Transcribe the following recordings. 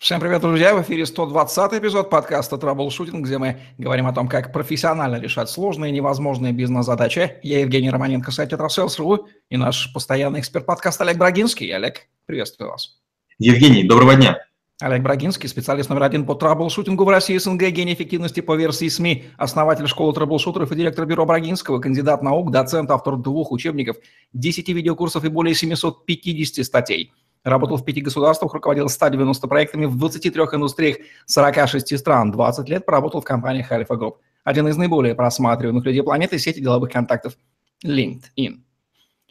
Всем привет, друзья! В эфире 120 эпизод подкаста «Траблшутинг», где мы говорим о том, как профессионально решать сложные и невозможные бизнес-задачи. Я Евгений Романенко, сайт «Тетрасселс.ру» и наш постоянный эксперт подкаста Олег Брагинский. Олег, приветствую вас. Евгений, доброго дня. Олег Брагинский, специалист номер один по траблшутингу в России, СНГ, гений эффективности по версии СМИ, основатель школы траблшутеров и директор бюро Брагинского, кандидат наук, доцент, автор двух учебников, 10 видеокурсов и более 750 статей – Работал в пяти государствах, руководил 190 проектами в 23 индустриях 46 стран. 20 лет проработал в компании Alpha Group. Один из наиболее просматриваемых людей планеты сети деловых контактов LinkedIn.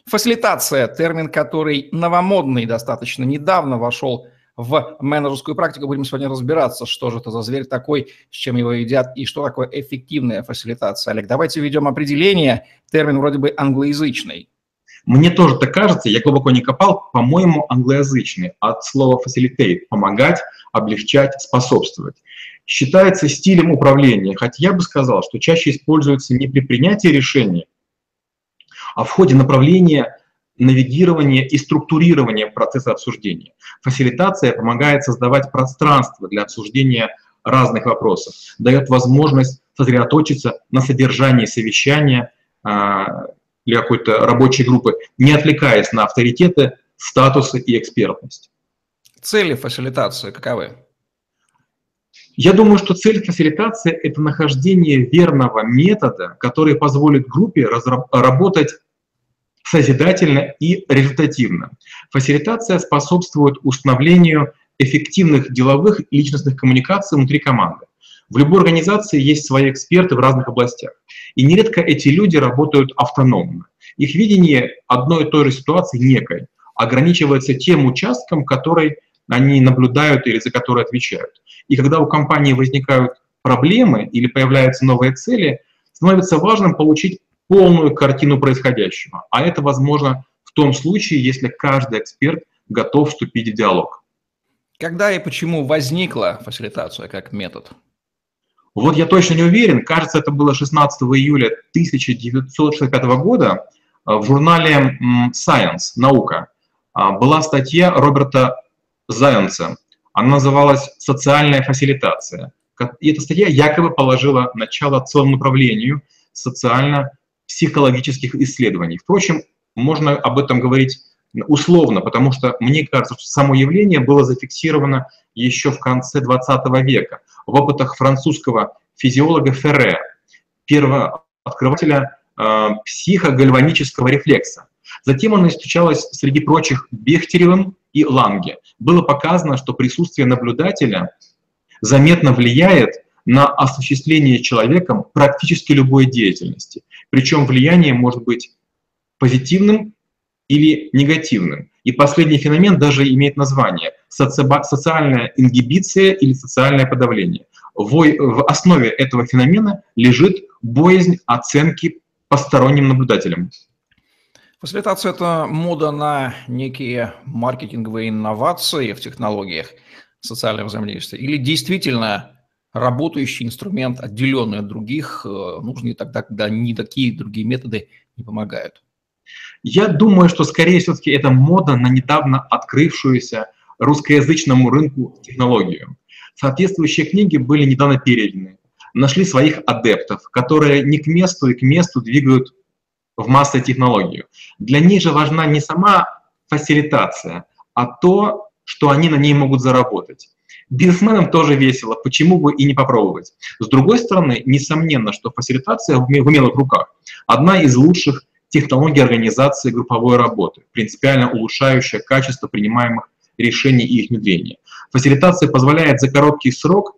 Фасилитация – термин, который новомодный достаточно недавно вошел в менеджерскую практику. Будем сегодня разбираться, что же это за зверь такой, с чем его едят и что такое эффективная фасилитация. Олег, давайте введем определение. Термин вроде бы англоязычный. Мне тоже так кажется, я глубоко не копал, по-моему, англоязычный, от слова facilitate – помогать, облегчать, способствовать. Считается стилем управления, хотя я бы сказал, что чаще используется не при принятии решения, а в ходе направления навигирования и структурирования процесса обсуждения. Фасилитация помогает создавать пространство для обсуждения разных вопросов, дает возможность сосредоточиться на содержании совещания, а, или какой-то рабочей группы, не отвлекаясь на авторитеты, статусы и экспертность. Цели фасилитации каковы? Я думаю, что цель фасилитации – это нахождение верного метода, который позволит группе работать созидательно и результативно. Фасилитация способствует установлению эффективных деловых и личностных коммуникаций внутри команды. В любой организации есть свои эксперты в разных областях. И нередко эти люди работают автономно. Их видение одной и той же ситуации некой ограничивается тем участком, который они наблюдают или за который отвечают. И когда у компании возникают проблемы или появляются новые цели, становится важным получить полную картину происходящего. А это возможно в том случае, если каждый эксперт готов вступить в диалог. Когда и почему возникла фасилитация как метод? Вот я точно не уверен, кажется, это было 16 июля 1965 года э, в журнале Science, наука, а, была статья Роберта Зайонца. Она называлась «Социальная фасилитация». И эта статья якобы положила начало целому направлению социально-психологических исследований. Впрочем, можно об этом говорить условно, потому что мне кажется, что само явление было зафиксировано еще в конце 20 века в опытах французского физиолога Ферре, первого открывателя э, психогальванического рефлекса. Затем она изучалась среди прочих Бехтеревым и Ланге. Было показано, что присутствие наблюдателя заметно влияет на осуществление человеком практически любой деятельности. Причем влияние может быть позитивным или негативным. И последний феномен даже имеет название – социальная ингибиция или социальное подавление. В основе этого феномена лежит боязнь оценки посторонним наблюдателям. Фасилитация – это мода на некие маркетинговые инновации в технологиях социального взаимодействия или действительно работающий инструмент, отделенный от других, э, нужный тогда, когда ни такие другие методы не помогают? Я думаю, что скорее все-таки это мода на недавно открывшуюся русскоязычному рынку технологию. Соответствующие книги были недавно переданы. Нашли своих адептов, которые не к месту и к месту двигают в массы технологию. Для них же важна не сама фасилитация, а то, что они на ней могут заработать. Бизнесменам тоже весело, почему бы и не попробовать. С другой стороны, несомненно, что фасилитация в умелых руках – одна из лучших технологий организации групповой работы, принципиально улучшающая качество принимаемых решений и их внедрения. Фасилитация позволяет за короткий срок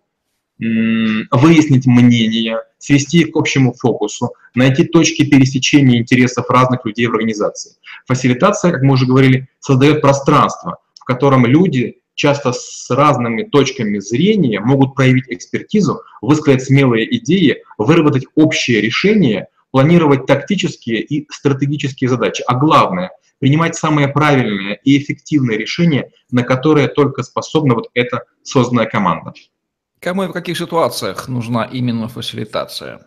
выяснить мнение, свести к общему фокусу, найти точки пересечения интересов разных людей в организации. Фасилитация, как мы уже говорили, создает пространство, в котором люди часто с разными точками зрения могут проявить экспертизу, высказать смелые идеи, выработать общее решение, планировать тактические и стратегические задачи, а главное – принимать самые правильные и эффективные решения, на которые только способна вот эта созданная команда. Кому и в каких ситуациях нужна именно фасилитация?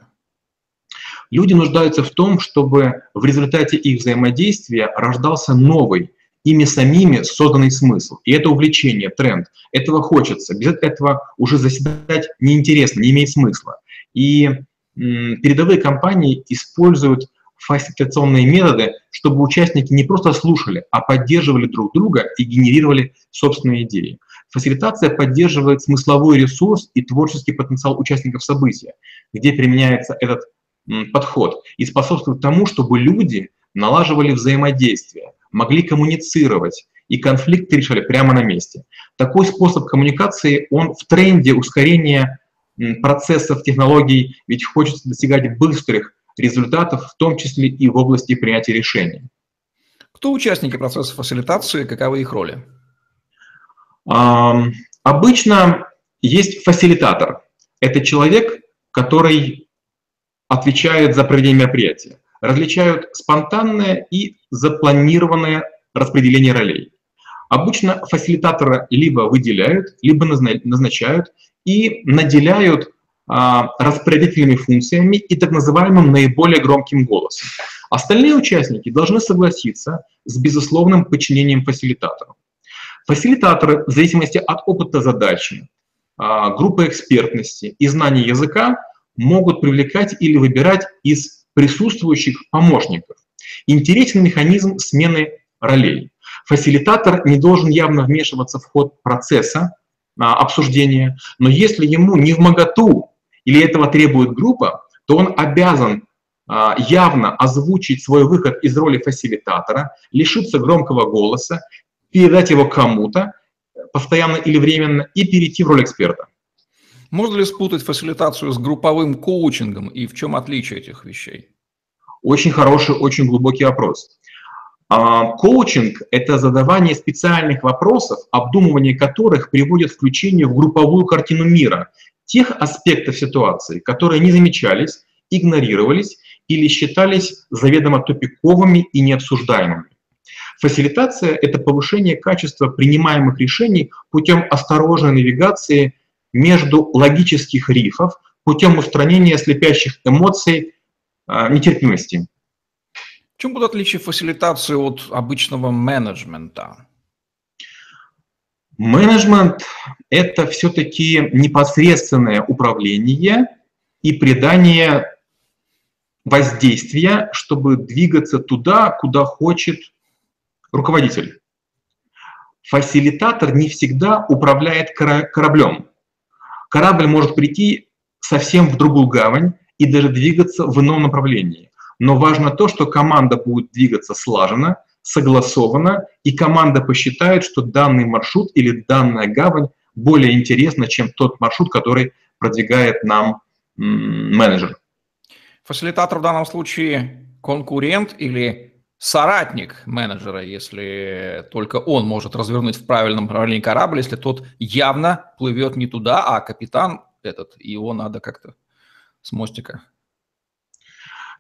Люди нуждаются в том, чтобы в результате их взаимодействия рождался новый, ими самими созданный смысл. И это увлечение, тренд. Этого хочется. Без этого уже заседать неинтересно, не имеет смысла. И передовые компании используют фасилитационные методы, чтобы участники не просто слушали, а поддерживали друг друга и генерировали собственные идеи. Фасилитация поддерживает смысловой ресурс и творческий потенциал участников события, где применяется этот подход, и способствует тому, чтобы люди налаживали взаимодействие, могли коммуницировать, и конфликты решали прямо на месте. Такой способ коммуникации, он в тренде ускорения процессов, технологий, ведь хочется достигать быстрых результатов, в том числе и в области принятия решений. Кто участники процесса фасилитации, каковы их роли? Обычно есть фасилитатор. Это человек, который отвечает за проведение мероприятия. Различают спонтанное и запланированное распределение ролей. Обычно фасилитатора либо выделяют, либо назначают и наделяют а, распределительными функциями и так называемым наиболее громким голосом. Остальные участники должны согласиться с безусловным подчинением фасилитатору. Фасилитаторы в зависимости от опыта задачи, а, группы экспертности и знаний языка могут привлекать или выбирать из присутствующих помощников. Интересен механизм смены ролей. Фасилитатор не должен явно вмешиваться в ход процесса обсуждения, но если ему не в моготу или этого требует группа, то он обязан а, явно озвучить свой выход из роли фасилитатора, лишиться громкого голоса, передать его кому-то, постоянно или временно, и перейти в роль эксперта. Можно ли спутать фасилитацию с групповым коучингом и в чем отличие этих вещей? Очень хороший, очень глубокий вопрос. А, коучинг – это задавание специальных вопросов, обдумывание которых приводит к включению в групповую картину мира, тех аспектов ситуации, которые не замечались, игнорировались или считались заведомо тупиковыми и необсуждаемыми. Фасилитация – это повышение качества принимаемых решений путем осторожной навигации между логических рифов, путем устранения слепящих эмоций э, нетерпимости. Чем будут отличия фасилитации от обычного менеджмента? Менеджмент – это все-таки непосредственное управление и придание воздействия, чтобы двигаться туда, куда хочет руководитель. Фасилитатор не всегда управляет кораблем. Корабль может прийти совсем в другую гавань и даже двигаться в ином направлении. Но важно то, что команда будет двигаться слаженно, согласовано, и команда посчитает, что данный маршрут или данная гавань более интересна, чем тот маршрут, который продвигает нам менеджер. Фасилитатор в данном случае конкурент или соратник менеджера, если только он может развернуть в правильном направлении корабль, если тот явно плывет не туда, а капитан этот, его надо как-то с мостика.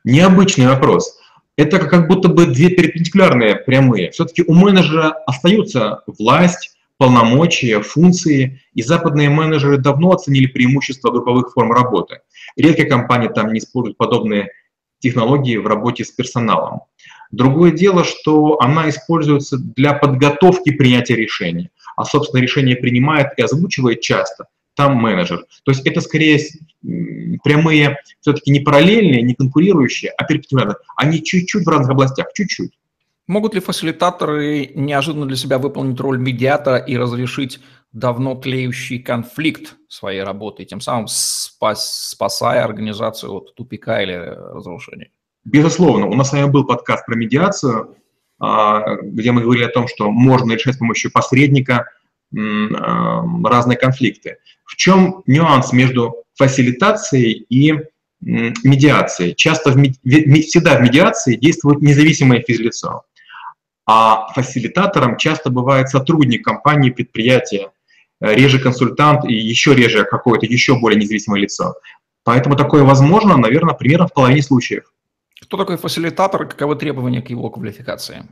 Необычный вопрос это как будто бы две перпендикулярные прямые. Все-таки у менеджера остаются власть, полномочия, функции, и западные менеджеры давно оценили преимущества групповых форм работы. Редкие компании там не используют подобные технологии в работе с персоналом. Другое дело, что она используется для подготовки принятия решений, а, собственно, решение принимает и озвучивает часто там менеджер. То есть это скорее прямые, все-таки не параллельные, не конкурирующие, а перпендикулярные. Они чуть-чуть в разных областях, чуть-чуть. Могут ли фасилитаторы неожиданно для себя выполнить роль медиатора и разрешить давно тлеющий конфликт своей работы, тем самым спас, спасая организацию от тупика или разрушения? Безусловно. У нас с вами был подкаст про медиацию, а, где мы говорили о том, что можно решать с помощью посредника разные конфликты. В чем нюанс между фасилитацией и медиацией? Часто в, всегда в медиации действует независимое физлицо, а фасилитатором часто бывает сотрудник компании, предприятия, э, реже консультант и еще реже какое-то еще более независимое лицо. Поэтому такое возможно, наверное, примерно в половине случаев. Кто такой фасилитатор и каковы требования к его квалификации?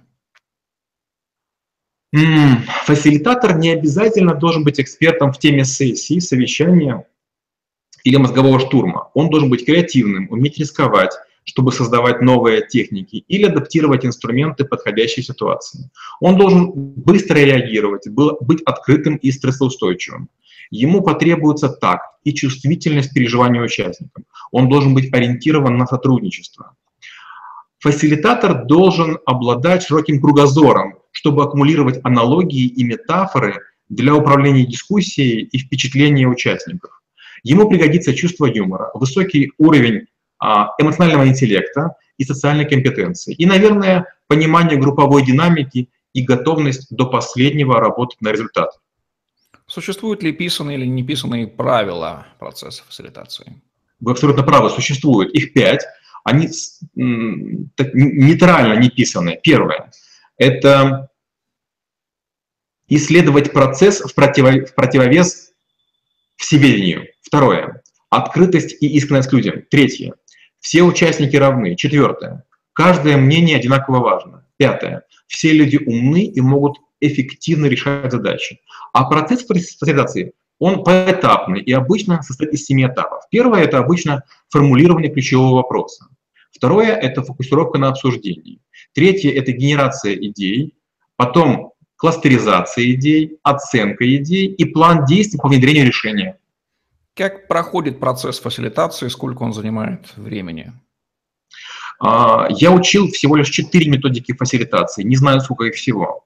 Фасилитатор не обязательно должен быть экспертом в теме сессии, совещания или мозгового штурма. Он должен быть креативным, уметь рисковать, чтобы создавать новые техники, или адаптировать инструменты подходящей ситуации. Он должен быстро реагировать, быть открытым и стрессоустойчивым. Ему потребуется такт и чувствительность переживания участникам. Он должен быть ориентирован на сотрудничество. Фасилитатор должен обладать широким кругозором, чтобы аккумулировать аналогии и метафоры для управления дискуссией и впечатления участников. Ему пригодится чувство юмора, высокий уровень а, эмоционального интеллекта и социальной компетенции. И, наверное, понимание групповой динамики и готовность до последнего работать на результат. Существуют ли писанные или неписанные правила процесса фасилитации? Вы абсолютно правы, существуют. Их пять. Они нейтрально не писаны. Первое – это исследовать процесс в, противо, в противовес всеведению. Второе – открытость и искренность людям. Третье – все участники равны. Четвертое – каждое мнение одинаково важно. Пятое – все люди умны и могут эффективно решать задачи. А процесс фасилитации, он поэтапный и обычно состоит из семи этапов. Первое – это обычно формулирование ключевого вопроса. Второе – это фокусировка на обсуждении. Третье – это генерация идей. Потом кластеризация идей, оценка идей и план действий по внедрению решения. Как проходит процесс фасилитации, сколько он занимает времени? А, я учил всего лишь четыре методики фасилитации, не знаю, сколько их всего.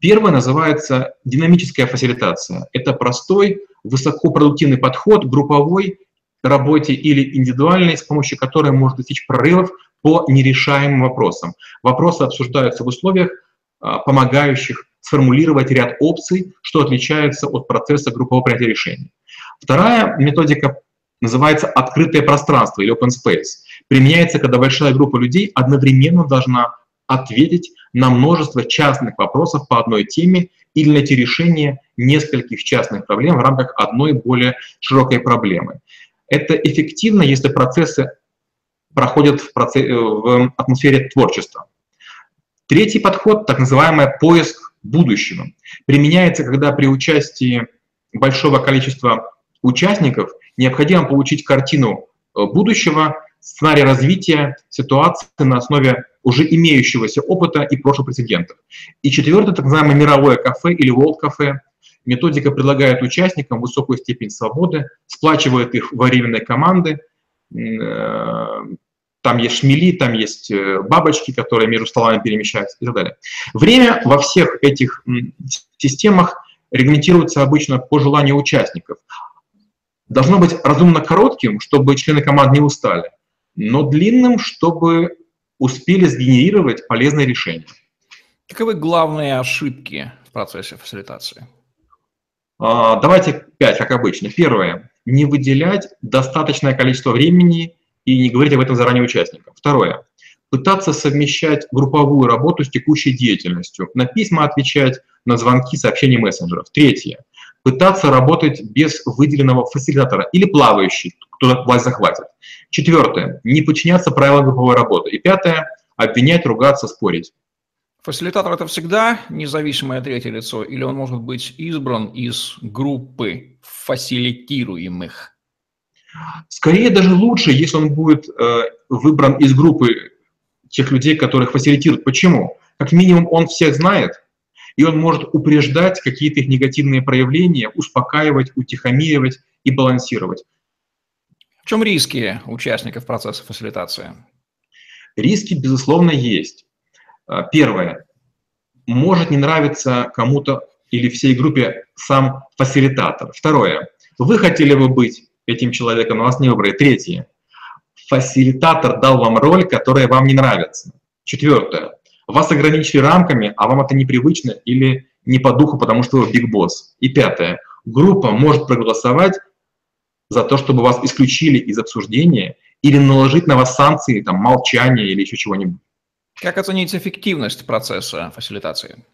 Первая называется динамическая фасилитация. Это простой, высокопродуктивный подход групповой работе или индивидуальной, с помощью которой можно достичь прорывов по нерешаемым вопросам. Вопросы обсуждаются в условиях, а, помогающих сформулировать ряд опций, что отличается от процесса группового принятия решений. Вторая методика называется открытое пространство или open space. Применяется, когда большая группа людей одновременно должна ответить на множество частных вопросов по одной теме или найти решение нескольких частных проблем в рамках одной более широкой проблемы. Это эффективно, если процессы проходят в, процесс, э, в атмосфере творчества. Третий подход, так называемый поиск будущего, применяется, когда при участии большого количества участников необходимо получить картину э, будущего, сценарий развития ситуации на основе уже имеющегося опыта и прошлых прецедентов. И четвертое, так называемое мировое кафе или World кафе. Методика предлагает участникам высокую степень свободы, сплачивает их во временные команды, э, там есть шмели, там есть э, бабочки, которые между столами перемещаются и так далее. Время во всех этих системах регламентируется обычно по желанию участников. Должно быть разумно коротким, чтобы члены команды не устали, но длинным, чтобы успели сгенерировать полезное решение. Каковы главные ошибки в процессе фасилитации? А, давайте пять, как обычно. Первое. Не выделять достаточное количество времени и не говорить об этом заранее участникам. Второе. Пытаться совмещать групповую работу с текущей деятельностью. На письма отвечать, на звонки, сообщения мессенджеров. Третье. Пытаться работать без выделенного фасилитатора или плавающий, кто власть захватит. Четвертое. Не подчиняться правилам групповой работы. И пятое. Обвинять, ругаться, спорить. Фасилитатор – это всегда независимое третье лицо, или он может быть избран из группы фасилитируемых? Скорее даже лучше, если он будет э, выбран из группы тех людей, которых фасилитируют. Почему? Как минимум он всех знает, и он может упреждать какие-то их негативные проявления, успокаивать, утихомиривать и балансировать. В чем риски участников процесса фасилитации? Риски, безусловно, есть. Э, первое. Может не нравиться кому-то или всей группе сам фасилитатор. Второе. Вы хотели бы быть этим человеком, но вас не выбрали. Третье. Фасилитатор дал вам роль, которая вам не нравится. Четвертое. Вас ограничили рамками, а вам это непривычно или не по духу, потому что вы биг босс. И пятое. Группа может проголосовать за то, чтобы вас исключили из обсуждения или наложить на вас санкции, там, молчание или еще чего-нибудь. Как оценить эффективность процесса фасилитации?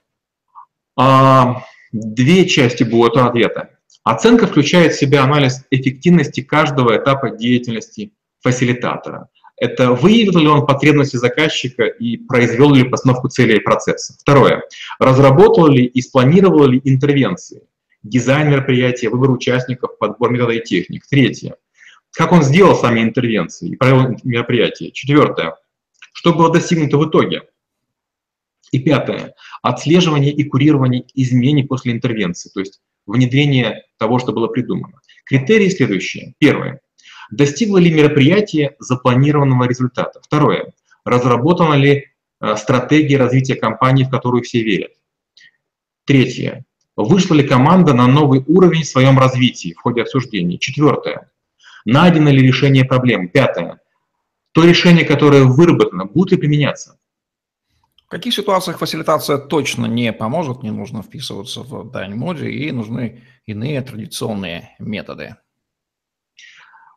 А, две части будут ответа. Оценка включает в себя анализ эффективности каждого этапа деятельности фасилитатора. Это выявил ли он потребности заказчика и произвел ли постановку целей процесса. Второе. Разработал ли и спланировал ли интервенции, дизайн мероприятия, выбор участников, подбор метода и техник. Третье. как он сделал сами интервенции и провел мероприятия. Четвертое. Что было достигнуто в итоге? И пятое. Отслеживание и курирование изменений после интервенции, то есть внедрение того, что было придумано. Критерии следующие. Первое. Достигло ли мероприятие запланированного результата? Второе. Разработана ли э, стратегия развития компании, в которую все верят? Третье. Вышла ли команда на новый уровень в своем развитии в ходе обсуждений? Четвертое. Найдено ли решение проблем? Пятое. То решение, которое выработано, будет ли применяться? В каких ситуациях фасилитация точно не поможет, не нужно вписываться в дань моде и нужны иные традиционные методы?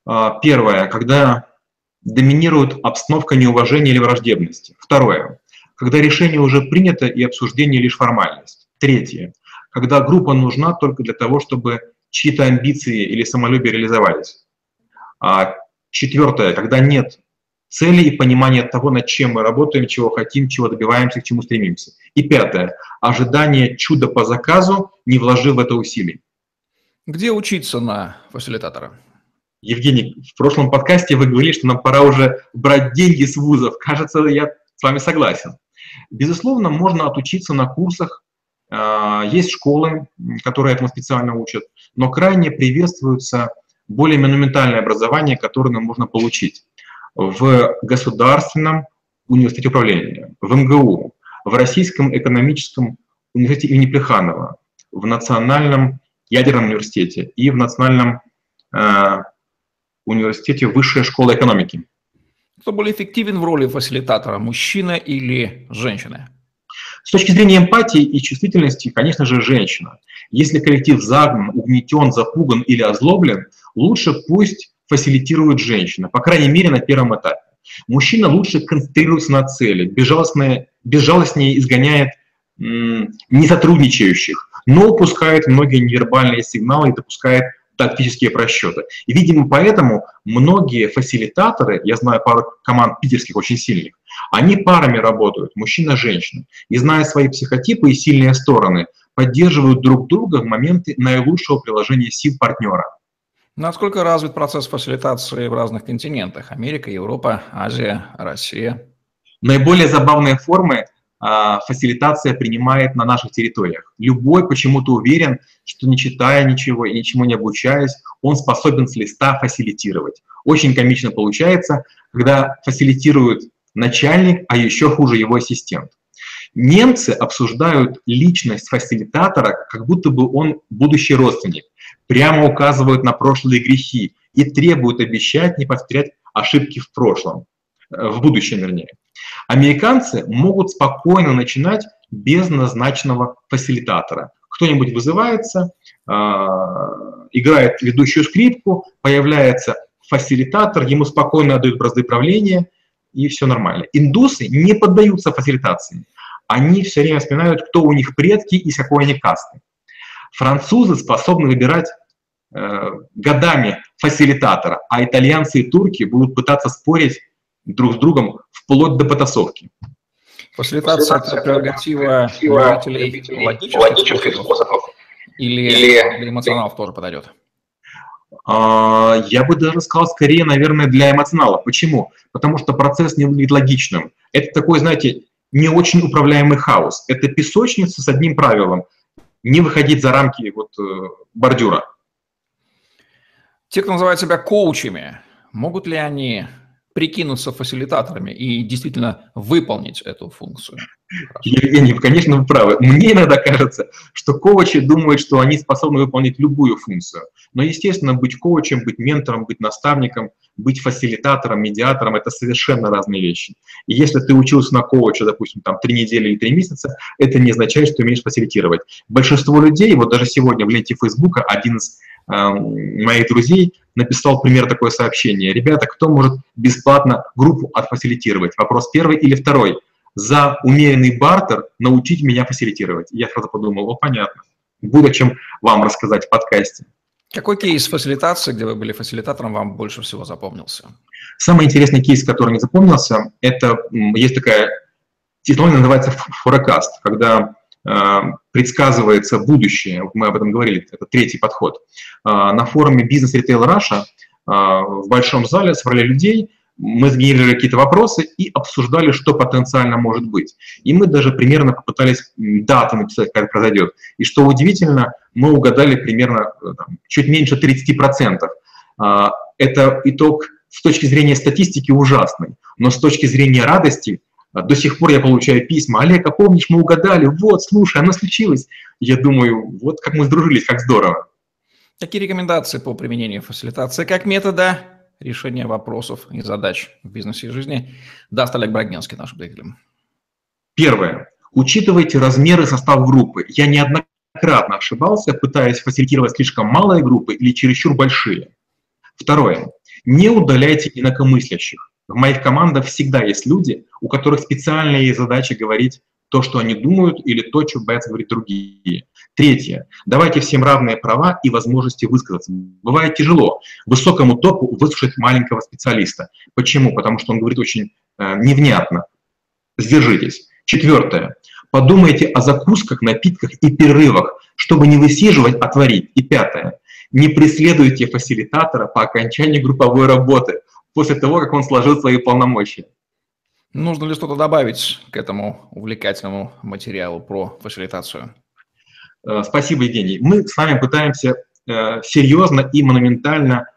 А, первое, когда доминирует обстановка неуважения или враждебности. Второе, когда решение уже принято и обсуждение лишь формальность. Третье, когда группа нужна только для того, чтобы чьи-то амбиции или самолюбие реализовались. А четвертое, когда нет цели и понимания того, над чем мы работаем, чего хотим, чего добиваемся, к чему стремимся. И пятое, ожидание чуда по заказу, не вложив в это усилий. Где учиться на фасилитатора? Евгений, в прошлом подкасте вы говорили, что нам пора уже брать деньги с вузов. Кажется, я с вами согласен. Безусловно, можно отучиться на курсах. А, есть школы, которые этому специально учат, но крайне приветствуется более монументальное образование, которое нам можно получить в Государственном университете управления, в МГУ, в Российском экономическом университете имени Плеханова, в Национальном ядерном университете и в Национальном э, университете Высшая школа экономики. Кто более эффективен в роли фасилитатора, мужчина или женщина? С точки зрения эмпатии и чувствительности, конечно же, женщина. Если коллектив загнан, угнетен, запуган или озлоблен, лучше пусть фасилитирует женщина, по крайней мере, на первом этапе. Мужчина лучше концентрируется на цели, безжалостнее, безжалостнее изгоняет несотрудничающих, но упускает многие невербальные сигналы и допускает тактические просчеты. И, видимо, поэтому многие фасилитаторы, я знаю пару команд питерских очень сильных, они парами работают, мужчина-женщина, и зная свои психотипы и сильные стороны, поддерживают друг друга в моменты наилучшего приложения сил партнера. Насколько развит процесс фасилитации в разных континентах? Америка, Европа, Азия, Россия? Наиболее забавные формы а, фасилитация принимает на наших территориях. Любой почему-то уверен, что не читая ничего и ничему не обучаясь, он способен с листа фасилитировать. Очень комично получается, когда фасилитирует начальник, а еще хуже его ассистент. Немцы обсуждают личность фасилитатора, как будто бы он будущий родственник, прямо указывают на прошлые грехи и требуют обещать не повторять ошибки в прошлом, э, в будущем вернее. Американцы могут спокойно начинать без назначенного фасилитатора. Кто-нибудь вызывается, э, играет ведущую скрипку, появляется фасилитатор, ему спокойно отдают бразды правления, и все нормально. Индусы не поддаются фасилитации. Они все время вспоминают, кто у них предки и с какой они касты. Французы способны выбирать э, годами фасилитатора, а итальянцы и турки будут пытаться спорить друг с другом вплоть до потасовки. Фасилитация – это прерогатива любителей логических способов или, или эмоционалов тоже подойдет? А, я бы даже сказал, скорее, наверное, для эмоционалов. Почему? Потому что процесс не выглядит логичным. Это такой, знаете, не очень управляемый хаос. Это песочница с одним правилом – не выходить за рамки вот, э, бордюра. Те, кто называет себя коучами, могут ли они прикинуться фасилитаторами и действительно выполнить эту функцию? Евгений, конечно, вы правы. Мне иногда кажется, что коучи думают, что они способны выполнить любую функцию. Но, естественно, быть коучем, быть ментором, быть наставником, быть фасилитатором, медиатором – это совершенно разные вещи. И если ты учился на коуча, допустим, там три недели или три месяца, это не означает, что ты умеешь фасилитировать. Большинство людей, вот даже сегодня в ленте Фейсбука один из моих друзей написал пример такое сообщение. Ребята, кто может бесплатно группу отфасилитировать? Вопрос первый или второй. За умеренный бартер научить меня фасилитировать. Я сразу подумал, о, понятно. Будет о чем вам рассказать в подкасте. Какой кейс фасилитации, где вы были фасилитатором, вам больше всего запомнился? Самый интересный кейс, который мне запомнился, это есть такая технология, называется forecast, когда предсказывается будущее, мы об этом говорили, это третий подход. Э, на форуме Business Retail Russia в большом зале, собрали людей, мы сгенерировали какие-то вопросы и обсуждали, что потенциально может быть. И мы даже примерно попытались дату написать, как это произойдет. И что удивительно, мы угадали примерно там, чуть меньше 30%. Это итог с точки зрения статистики ужасный, но с точки зрения радости до сих пор я получаю письма. Олег, а помнишь, мы угадали? Вот, слушай, оно случилось. Я думаю, вот как мы сдружились, как здорово. Какие рекомендации по применению фасилитации как метода решения вопросов и задач в бизнесе и жизни даст Олег Брагненский нашим зрителям? Первое. Учитывайте размеры состав группы. Я неоднократно ошибался, пытаясь фасилитировать слишком малые группы или чересчур большие. Второе. Не удаляйте инакомыслящих. В моих командах всегда есть люди, у которых специальная есть задача говорить то, что они думают, или то, что боятся говорить другие. Третье. Давайте всем равные права и возможности высказаться. Бывает тяжело высокому топу выслушать маленького специалиста. Почему? Потому что он говорит очень э, невнятно. Сдержитесь. Четвертое. Подумайте о закусках, напитках и перерывах, чтобы не высиживать, а творить. И пятое. Не преследуйте фасилитатора по окончании групповой работы после того, как он сложил свои полномочия. Нужно ли что-то добавить к этому увлекательному материалу про фасилитацию? Э, спасибо, Евгений. Мы с вами пытаемся э, серьезно и монументально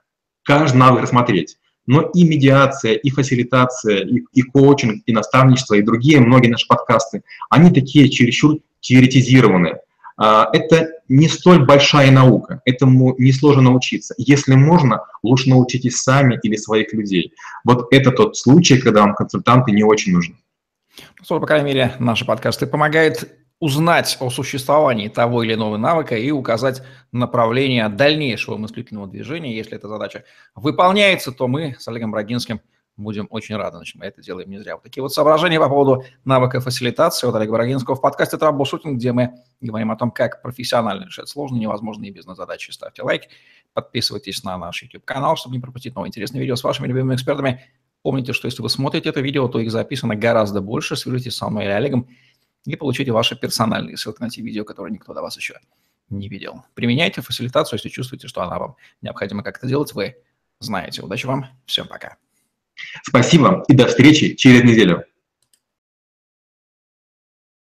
каждый навык рассмотреть. Но и медиация, и фасилитация, и, и коучинг, и наставничество, и другие, многие наши подкасты, они такие чересчур теоретизированные. А, это не столь большая наука, этому несложно научиться. Если можно, лучше научитесь сами или своих людей. Вот это тот случай, когда вам консультанты не очень нужны. Ну, по крайней мере, наши подкасты помогают узнать о существовании того или иного навыка и указать направление дальнейшего мыслительного движения. Если эта задача выполняется, то мы с Олегом Брагинским – будем очень рады. Значит, мы это делаем не зря. Вот такие вот соображения по поводу навыка фасилитации от Олега Бородинского в подкасте «Траблшутинг», где мы говорим о том, как профессионально решать сложные, невозможные бизнес-задачи. Ставьте лайк, подписывайтесь на наш YouTube-канал, чтобы не пропустить новые интересные видео с вашими любимыми экспертами. Помните, что если вы смотрите это видео, то их записано гораздо больше. Свяжитесь со мной или Олегом и получите ваши персональные ссылки на те видео, которые никто до вас еще не видел. Применяйте фасилитацию, если чувствуете, что она вам необходимо как-то делать, вы знаете. Удачи вам, всем пока. Спасибо и до встречи через неделю.